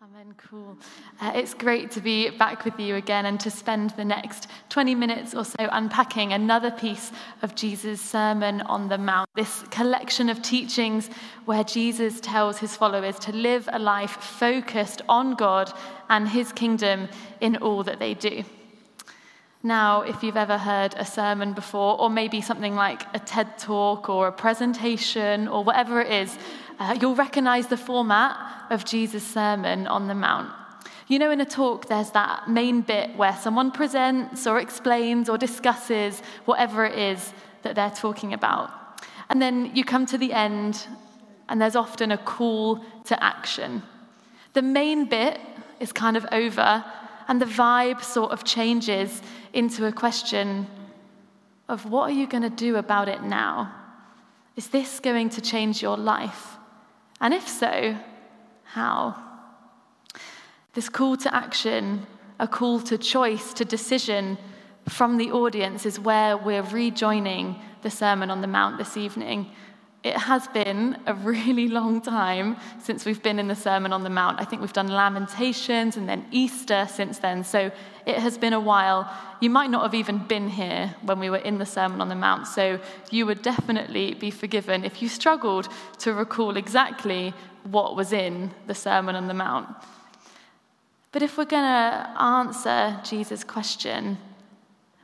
Amen. Cool. Uh, it's great to be back with you again and to spend the next 20 minutes or so unpacking another piece of Jesus' Sermon on the Mount. This collection of teachings where Jesus tells his followers to live a life focused on God and his kingdom in all that they do. Now, if you've ever heard a sermon before, or maybe something like a TED talk or a presentation or whatever it is, uh, you'll recognize the format of Jesus' Sermon on the Mount. You know, in a talk, there's that main bit where someone presents or explains or discusses whatever it is that they're talking about. And then you come to the end, and there's often a call to action. The main bit is kind of over, and the vibe sort of changes into a question of what are you going to do about it now? Is this going to change your life? And if so, how? This call to action, a call to choice, to decision from the audience is where we're rejoining the Sermon on the Mount this evening. It has been a really long time since we've been in the Sermon on the Mount. I think we've done Lamentations and then Easter since then, so it has been a while. You might not have even been here when we were in the Sermon on the Mount, so you would definitely be forgiven if you struggled to recall exactly what was in the Sermon on the Mount. But if we're going to answer Jesus' question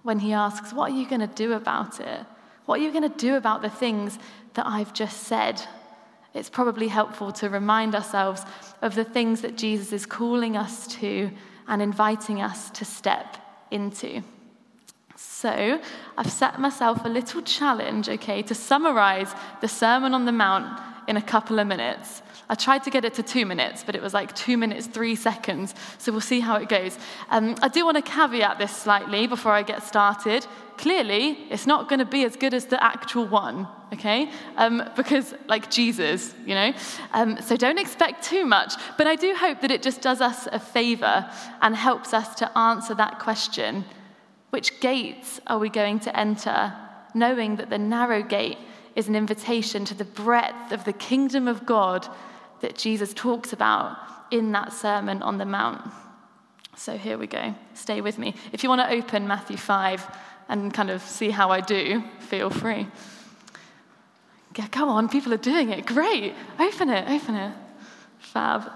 when he asks, What are you going to do about it? What are you going to do about the things that I've just said? It's probably helpful to remind ourselves of the things that Jesus is calling us to and inviting us to step into. So, I've set myself a little challenge, okay, to summarize the Sermon on the Mount in a couple of minutes. I tried to get it to two minutes, but it was like two minutes, three seconds. So we'll see how it goes. Um, I do want to caveat this slightly before I get started. Clearly, it's not going to be as good as the actual one, okay? Um, because, like Jesus, you know? Um, so don't expect too much. But I do hope that it just does us a favor and helps us to answer that question which gates are we going to enter, knowing that the narrow gate is an invitation to the breadth of the kingdom of God that Jesus talks about in that Sermon on the Mount. So here we go. Stay with me. If you want to open Matthew 5 and kind of see how I do, feel free. Yeah, come on, people are doing it. Great. Open it, open it. Fab.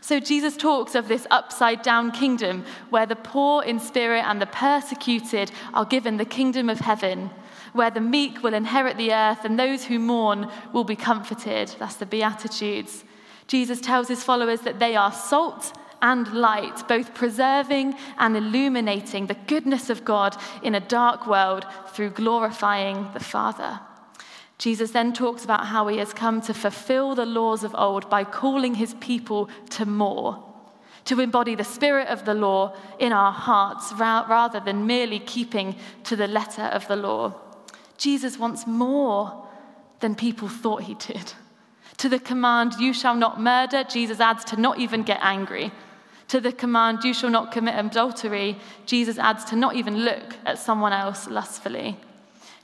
So Jesus talks of this upside down kingdom where the poor in spirit and the persecuted are given the kingdom of heaven where the meek will inherit the earth and those who mourn will be comforted. That's the Beatitudes. Jesus tells his followers that they are salt and light, both preserving and illuminating the goodness of God in a dark world through glorifying the Father. Jesus then talks about how he has come to fulfill the laws of old by calling his people to more, to embody the spirit of the law in our hearts rather than merely keeping to the letter of the law. Jesus wants more than people thought he did. To the command, you shall not murder, Jesus adds to not even get angry. To the command, you shall not commit adultery, Jesus adds to not even look at someone else lustfully.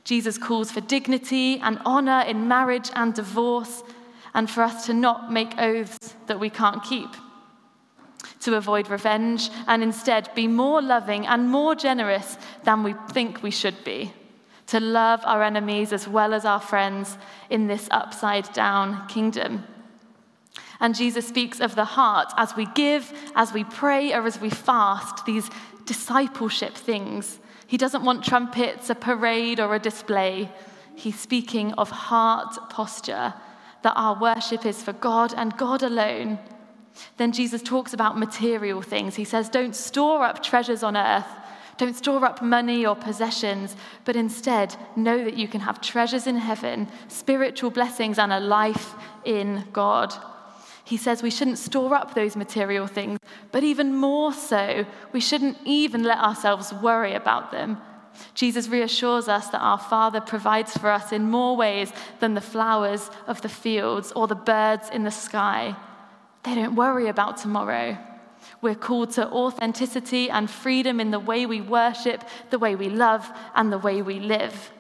Jesus calls for dignity and honor in marriage and divorce, and for us to not make oaths that we can't keep, to avoid revenge, and instead be more loving and more generous than we think we should be to love our enemies as well as our friends in this upside down kingdom. And Jesus speaks of the heart as we give, as we pray, or as we fast, these discipleship things. He doesn't want trumpets, a parade, or a display. He's speaking of heart posture, that our worship is for God and God alone. Then Jesus talks about material things. He says, Don't store up treasures on earth don't store up money or possessions, but instead know that you can have treasures in heaven, spiritual blessings, and a life in God. He says we shouldn't store up those material things, but even more so, we shouldn't even let ourselves worry about them. Jesus reassures us that our Father provides for us in more ways than the flowers of the fields or the birds in the sky. They don't worry about tomorrow. We're called to authenticity and freedom in the way we worship, the way we love, and the way we live.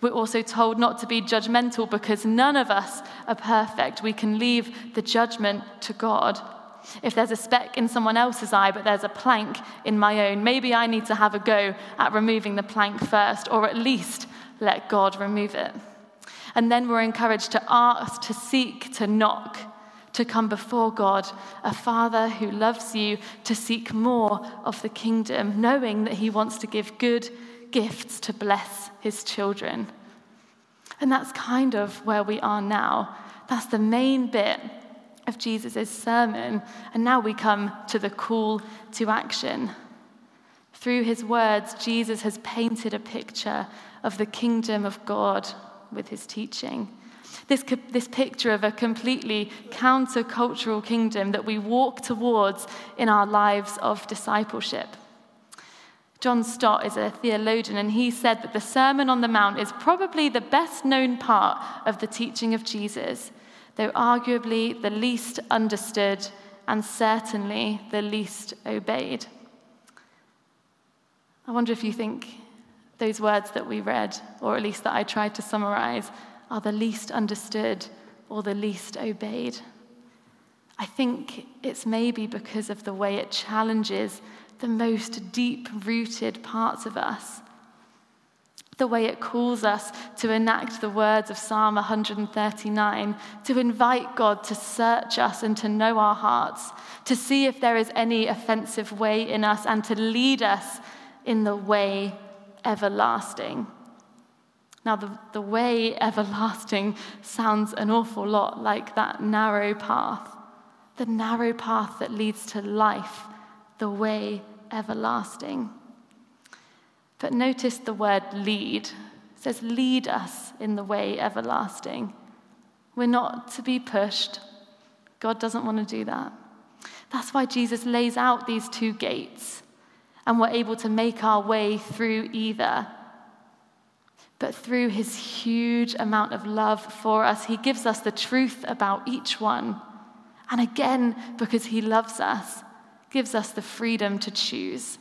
We're also told not to be judgmental because none of us are perfect. We can leave the judgment to God. If there's a speck in someone else's eye, but there's a plank in my own, maybe I need to have a go at removing the plank first, or at least let God remove it. And then we're encouraged to ask, to seek, to knock, to come before God, a Father who loves you, to seek more of the kingdom, knowing that He wants to give good gifts to bless His children. And that's kind of where we are now. That's the main bit of Jesus' sermon. And now we come to the call to action. Through his words, Jesus has painted a picture of the kingdom of God with his teaching. This, this picture of a completely countercultural kingdom that we walk towards in our lives of discipleship. John Stott is a theologian, and he said that the Sermon on the Mount is probably the best known part of the teaching of Jesus, though arguably the least understood and certainly the least obeyed. I wonder if you think those words that we read, or at least that I tried to summarize, are the least understood or the least obeyed. I think it's maybe because of the way it challenges the most deep rooted parts of us. The way it calls us to enact the words of Psalm 139, to invite God to search us and to know our hearts, to see if there is any offensive way in us, and to lead us in the way everlasting. Now, the, the way everlasting sounds an awful lot like that narrow path, the narrow path that leads to life, the way everlasting. But notice the word lead. It says, lead us in the way everlasting. We're not to be pushed. God doesn't want to do that. That's why Jesus lays out these two gates, and we're able to make our way through either. But through his huge amount of love for us, he gives us the truth about each one. And again, because he loves us, gives us the freedom to choose.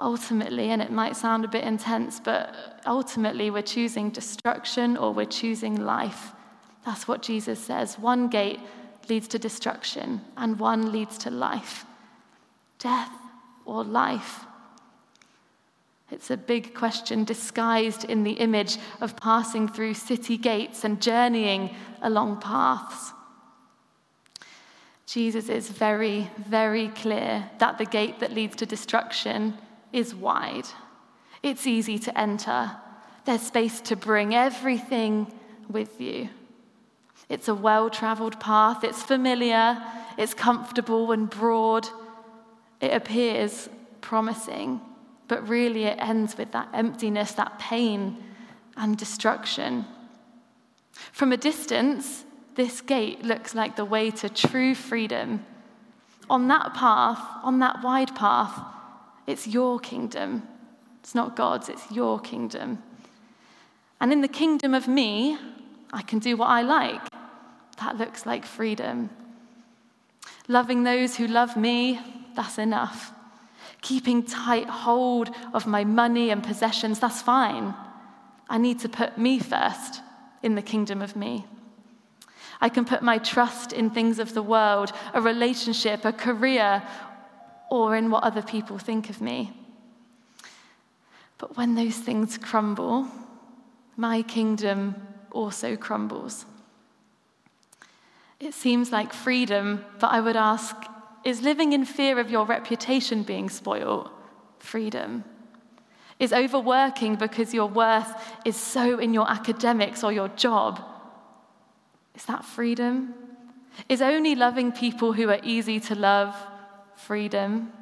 Ultimately, and it might sound a bit intense, but ultimately we're choosing destruction or we're choosing life. That's what Jesus says. One gate leads to destruction, and one leads to life. Death or life? It's a big question disguised in the image of passing through city gates and journeying along paths. Jesus is very, very clear that the gate that leads to destruction is wide. It's easy to enter, there's space to bring everything with you. It's a well traveled path, it's familiar, it's comfortable and broad. It appears promising, but really it ends with that emptiness, that pain, and destruction. From a distance, this gate looks like the way to true freedom. On that path, on that wide path, it's your kingdom. It's not God's, it's your kingdom. And in the kingdom of me, I can do what I like. That looks like freedom. Loving those who love me, that's enough. Keeping tight hold of my money and possessions, that's fine. I need to put me first in the kingdom of me. I can put my trust in things of the world, a relationship, a career, or in what other people think of me. But when those things crumble, my kingdom also crumbles. It seems like freedom, but I would ask is living in fear of your reputation being spoiled freedom? Is overworking because your worth is so in your academics or your job is that freedom? Is only loving people who are easy to love freedom?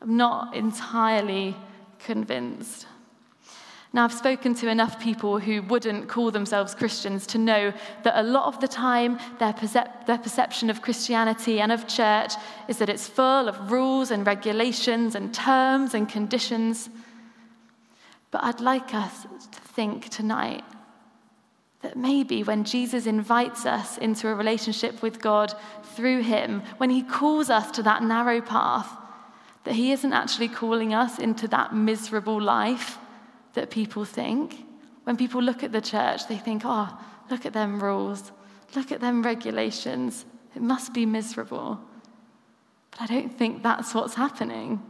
I'm not entirely convinced. Now, I've spoken to enough people who wouldn't call themselves Christians to know that a lot of the time their, percep- their perception of Christianity and of church is that it's full of rules and regulations and terms and conditions. But I'd like us to think tonight that maybe when Jesus invites us into a relationship with God through Him, when He calls us to that narrow path, that He isn't actually calling us into that miserable life that people think. When people look at the church, they think, oh, look at them rules, look at them regulations. It must be miserable. But I don't think that's what's happening.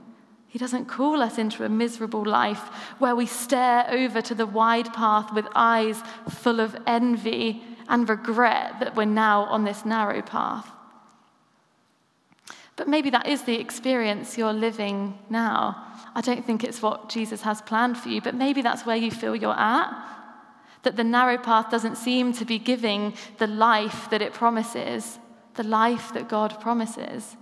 He doesn't call us into a miserable life where we stare over to the wide path with eyes full of envy and regret that we're now on this narrow path. But maybe that is the experience you're living now. I don't think it's what Jesus has planned for you, but maybe that's where you feel you're at. That the narrow path doesn't seem to be giving the life that it promises, the life that God promises.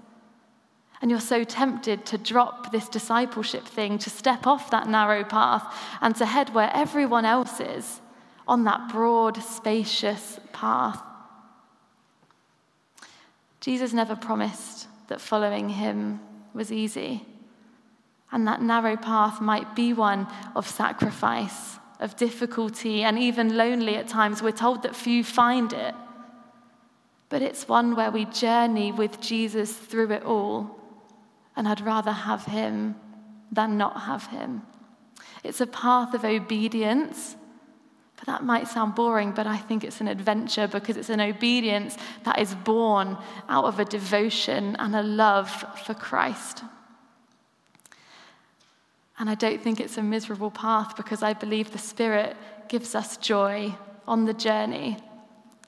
And you're so tempted to drop this discipleship thing, to step off that narrow path and to head where everyone else is on that broad, spacious path. Jesus never promised that following him was easy. And that narrow path might be one of sacrifice, of difficulty, and even lonely at times. We're told that few find it. But it's one where we journey with Jesus through it all and I'd rather have him than not have him. It's a path of obedience. But that might sound boring, but I think it's an adventure because it's an obedience that is born out of a devotion and a love for Christ. And I don't think it's a miserable path because I believe the Spirit gives us joy on the journey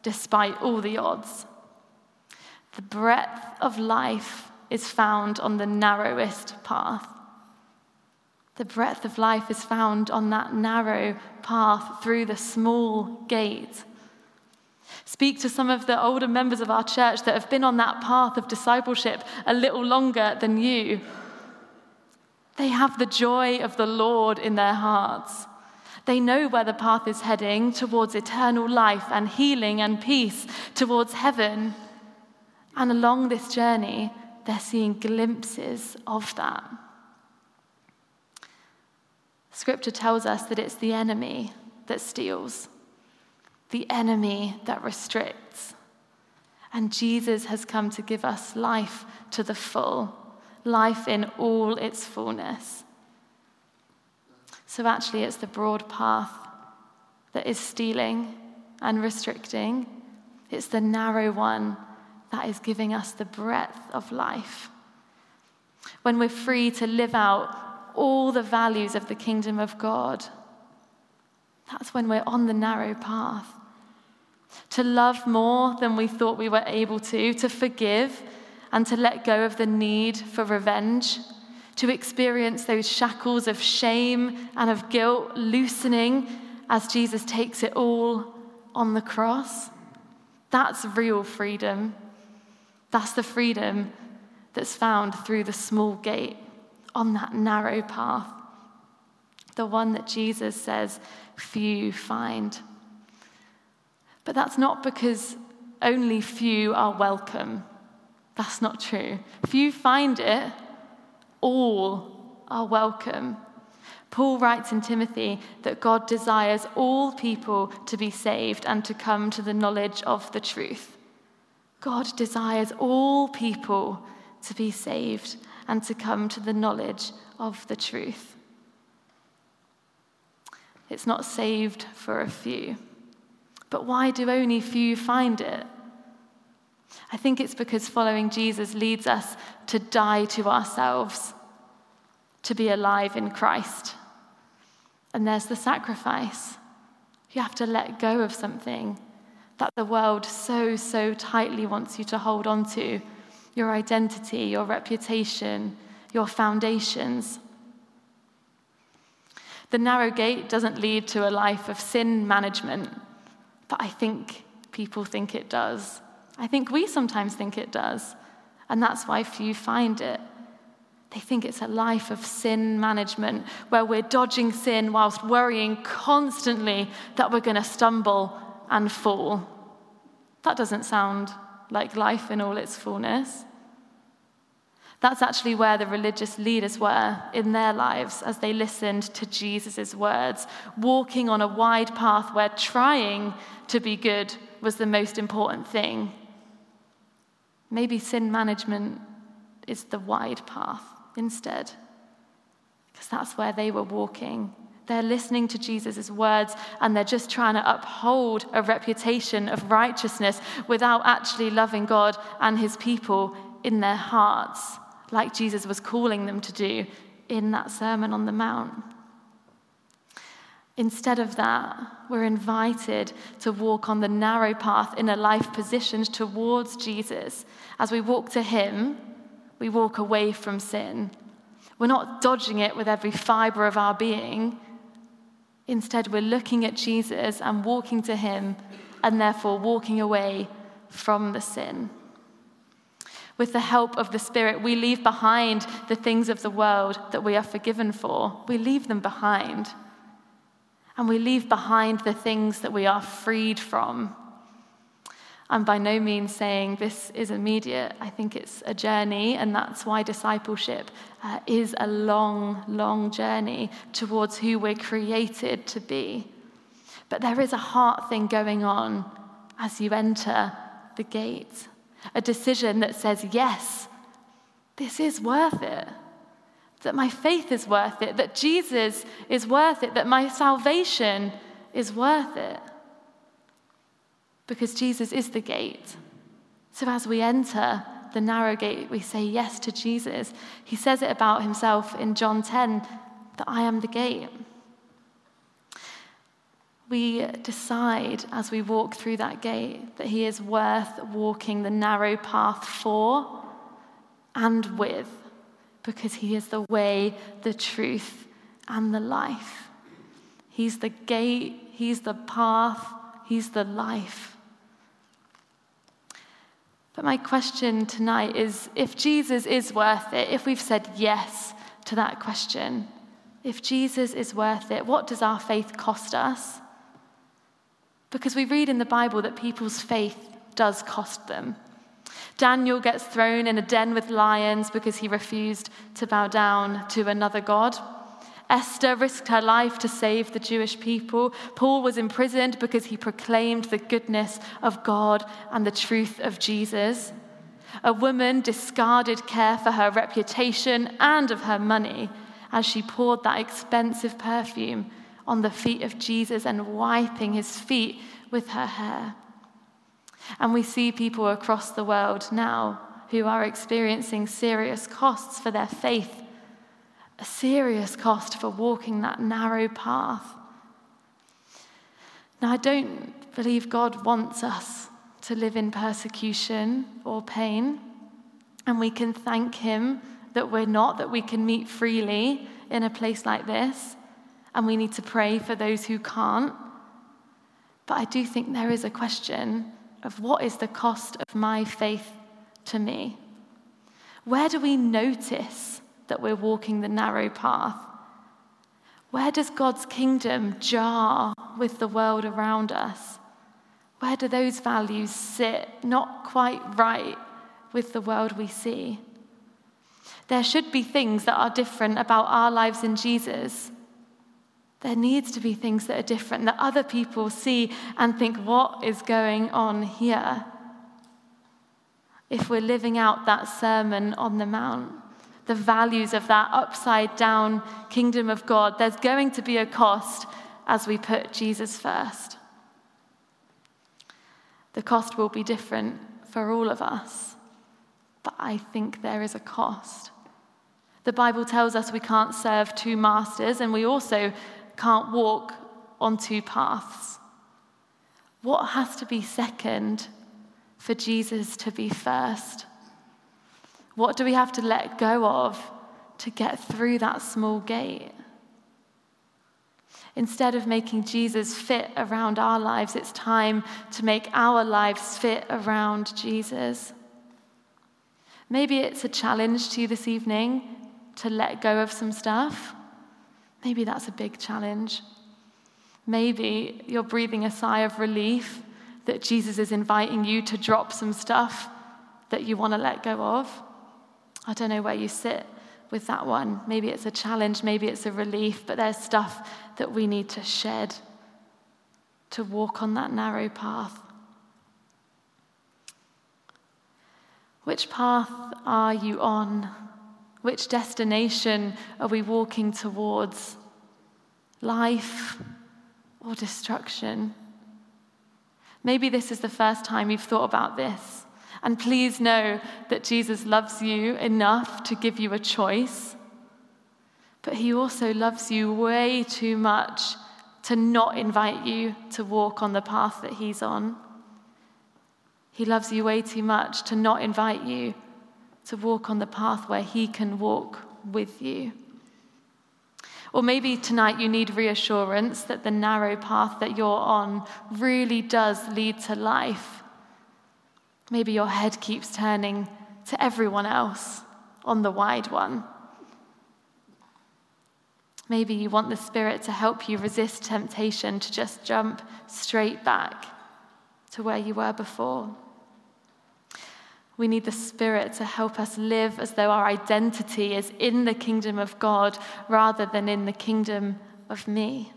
despite all the odds. The breadth of life is found on the narrowest path. The breadth of life is found on that narrow path through the small gate. Speak to some of the older members of our church that have been on that path of discipleship a little longer than you. They have the joy of the Lord in their hearts. They know where the path is heading towards eternal life and healing and peace, towards heaven. And along this journey, they're seeing glimpses of that. Scripture tells us that it's the enemy that steals, the enemy that restricts. And Jesus has come to give us life to the full, life in all its fullness. So, actually, it's the broad path that is stealing and restricting, it's the narrow one that is giving us the breadth of life. When we're free to live out all the values of the kingdom of God, that's when we're on the narrow path. To love more than we thought we were able to, to forgive and to let go of the need for revenge, to experience those shackles of shame and of guilt loosening as Jesus takes it all on the cross. That's real freedom. That's the freedom that's found through the small gate on that narrow path. The one that Jesus says few find. But that's not because only few are welcome. That's not true. Few find it, all are welcome. Paul writes in Timothy that God desires all people to be saved and to come to the knowledge of the truth. God desires all people to be saved and to come to the knowledge of the truth. It's not saved for a few. But why do only few find it? I think it's because following Jesus leads us to die to ourselves, to be alive in Christ. And there's the sacrifice. You have to let go of something that the world so, so tightly wants you to hold on to your identity, your reputation, your foundations. The narrow gate doesn't lead to a life of sin management, but I think people think it does. I think we sometimes think it does, and that's why few find it. They think it's a life of sin management where we're dodging sin whilst worrying constantly that we're going to stumble and fall. That doesn't sound like life in all its fullness. That's actually where the religious leaders were in their lives as they listened to Jesus' words, walking on a wide path where trying to be good was the most important thing. Maybe sin management is the wide path instead, because that's where they were walking They're listening to Jesus' words and they're just trying to uphold a reputation of righteousness without actually loving God and his people in their hearts, like Jesus was calling them to do in that Sermon on the Mount. Instead of that, we're invited to walk on the narrow path in a life positioned towards Jesus. As we walk to Him, we walk away from sin. We're not dodging it with every fiber of our being. Instead, we're looking at Jesus and walking to Him, and therefore walking away from the sin. With the help of the Spirit, we leave behind the things of the world that we are forgiven for. We leave them behind and we leave behind the things that we are freed from. I'm by no means saying this is immediate. I think it's a journey, and that's why discipleship uh, is a long, long journey towards who we're created to be. But there is a heart thing going on as you enter the gate, a decision that says, Yes, this is worth it that my faith is worth it, that Jesus is worth it, that my salvation is worth it. Because Jesus is the gate. So as we enter the narrow gate, we say yes to Jesus. He says it about himself in John 10 that I am the gate. We decide as we walk through that gate that he is worth walking the narrow path for and with because he is the way, the truth, and the life. He's the gate, he's the path, he's the life. But my question tonight is if Jesus is worth it, if we've said yes to that question, if Jesus is worth it, what does our faith cost us? Because we read in the Bible that people's faith does cost them. Daniel gets thrown in a den with lions because he refused to bow down to another God. Esther risked her life to save the Jewish people. Paul was imprisoned because he proclaimed the goodness of God and the truth of Jesus. A woman discarded care for her reputation and of her money as she poured that expensive perfume on the feet of Jesus and wiping his feet with her hair. And we see people across the world now who are experiencing serious costs for their faith, a serious cost for walking that narrow path. Now, I don't believe God wants us to live in persecution or pain, and we can thank Him that we're not, that we can meet freely in a place like this, and we need to pray for those who can't. But I do think there is a question of what is the cost of my faith to me? Where do we notice that we're walking the narrow path? Where does God's kingdom jar with the world around us? Where do those values sit not quite right with the world we see? There should be things that are different about our lives in Jesus there needs to be things that are different, that other people see and think, what is going on here? If we're living out that Sermon on the Mount, the values of that upside down kingdom of God, there's going to be a cost as we put Jesus first. The cost will be different for all of us, but I think there is a cost. The Bible tells us we can't serve two masters, and we also can't walk on two paths. What has to be second for Jesus to be first? What do we have to let go of to get through that small gate? Instead of making Jesus fit around our lives, it's time to make our lives fit around Jesus. Maybe it's a challenge to you this evening to let go of some stuff. Maybe that's a big challenge. Maybe you're breathing a sigh of relief that Jesus is inviting you to drop some stuff that you want to let go of. I don't know where you sit with that one. Maybe it's a challenge, maybe it's a relief, but there's stuff that we need to shed to walk on that narrow path. Which path are you on? Which destination are we walking towards? life or destruction? Maybe this is the first time you've thought about this. And please know that Jesus loves you enough to give you a choice, but he also loves you way too much to not invite you to walk on the path that he's on. He loves you way too much to not invite you to walk on the path where he can walk with you. Or maybe tonight you need reassurance that the narrow path that you're on really does lead to life. Maybe your head keeps turning to everyone else on the wide one. Maybe you want the Spirit to help you resist temptation to just jump straight back to where you were before. We need the Spirit to help us live as though our identity is in the kingdom of God rather than in the kingdom of me.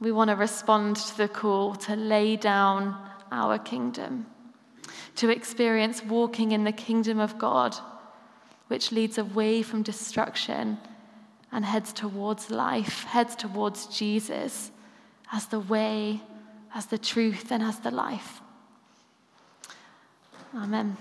We want to respond to the call to lay down our kingdom, to experience walking in the kingdom of God, which leads away from destruction and heads towards life, heads towards Jesus as the way, as the truth, and as the life. Amen.